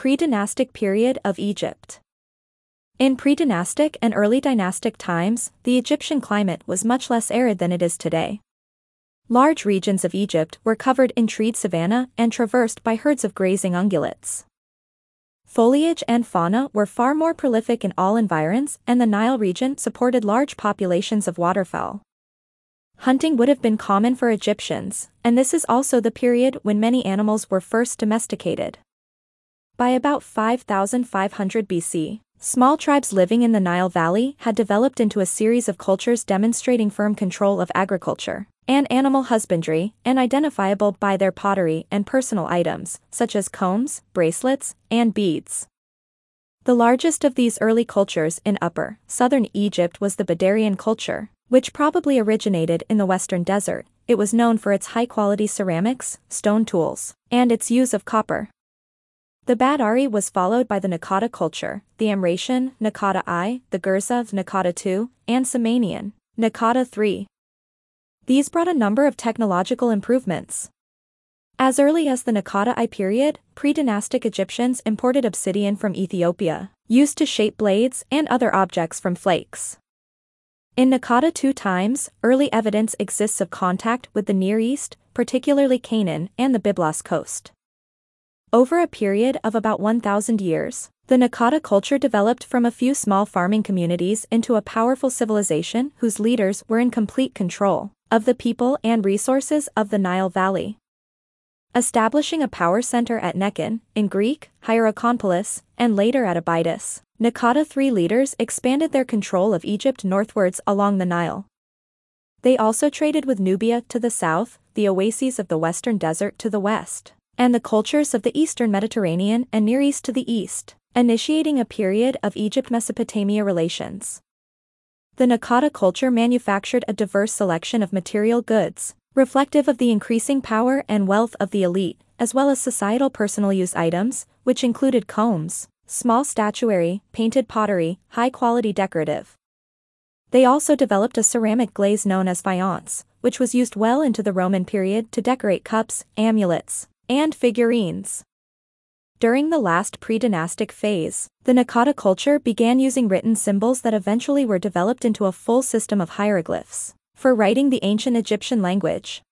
Pre-dynastic period of Egypt. In pre-dynastic and early dynastic times, the Egyptian climate was much less arid than it is today. Large regions of Egypt were covered in treed savanna and traversed by herds of grazing ungulates. Foliage and fauna were far more prolific in all environs and the Nile region supported large populations of waterfowl. Hunting would have been common for Egyptians, and this is also the period when many animals were first domesticated. By about 5500 BC, small tribes living in the Nile Valley had developed into a series of cultures demonstrating firm control of agriculture and animal husbandry and identifiable by their pottery and personal items, such as combs, bracelets, and beads. The largest of these early cultures in Upper, southern Egypt was the Badarian culture, which probably originated in the Western Desert. It was known for its high-quality ceramics, stone tools, and its use of copper. The Badari was followed by the Naqada culture, the Amratian, Naqada I, the Gerzeh, Naqada II, and Semainean, Naqada III. These brought a number of technological improvements. As early as the Naqada I period, pre-dynastic Egyptians imported obsidian from Ethiopia, used to shape blades and other objects from flakes. In Naqada II times, early evidence exists of contact with the Near East, particularly Canaan and the Byblos coast. Over a period of about 1,000 years, the Naqada culture developed from a few small farming communities into a powerful civilization whose leaders were in complete control of the people and resources of the Nile Valley. Establishing a power center at Nekhen, in Greek, Hierakonpolis, and later at Abydos, Naqada III leaders expanded their control of Egypt northwards along the Nile. They also traded with Nubia to the south, the oases of the western desert to the west and the cultures of the eastern Mediterranean and Near East to the east, initiating a period of Egypt-Mesopotamia relations. The Naqada culture manufactured a diverse selection of material goods, reflective of the increasing power and wealth of the elite, as well as societal personal use items, which included combs, small statuary, painted pottery, high-quality decorative. They also developed a ceramic glaze known as faience, which was used well into the Roman period to decorate cups, amulets, and figurines. During the last pre-dynastic phase, the Naqada culture began using written symbols that eventually were developed into a full system of hieroglyphs for writing the ancient Egyptian language.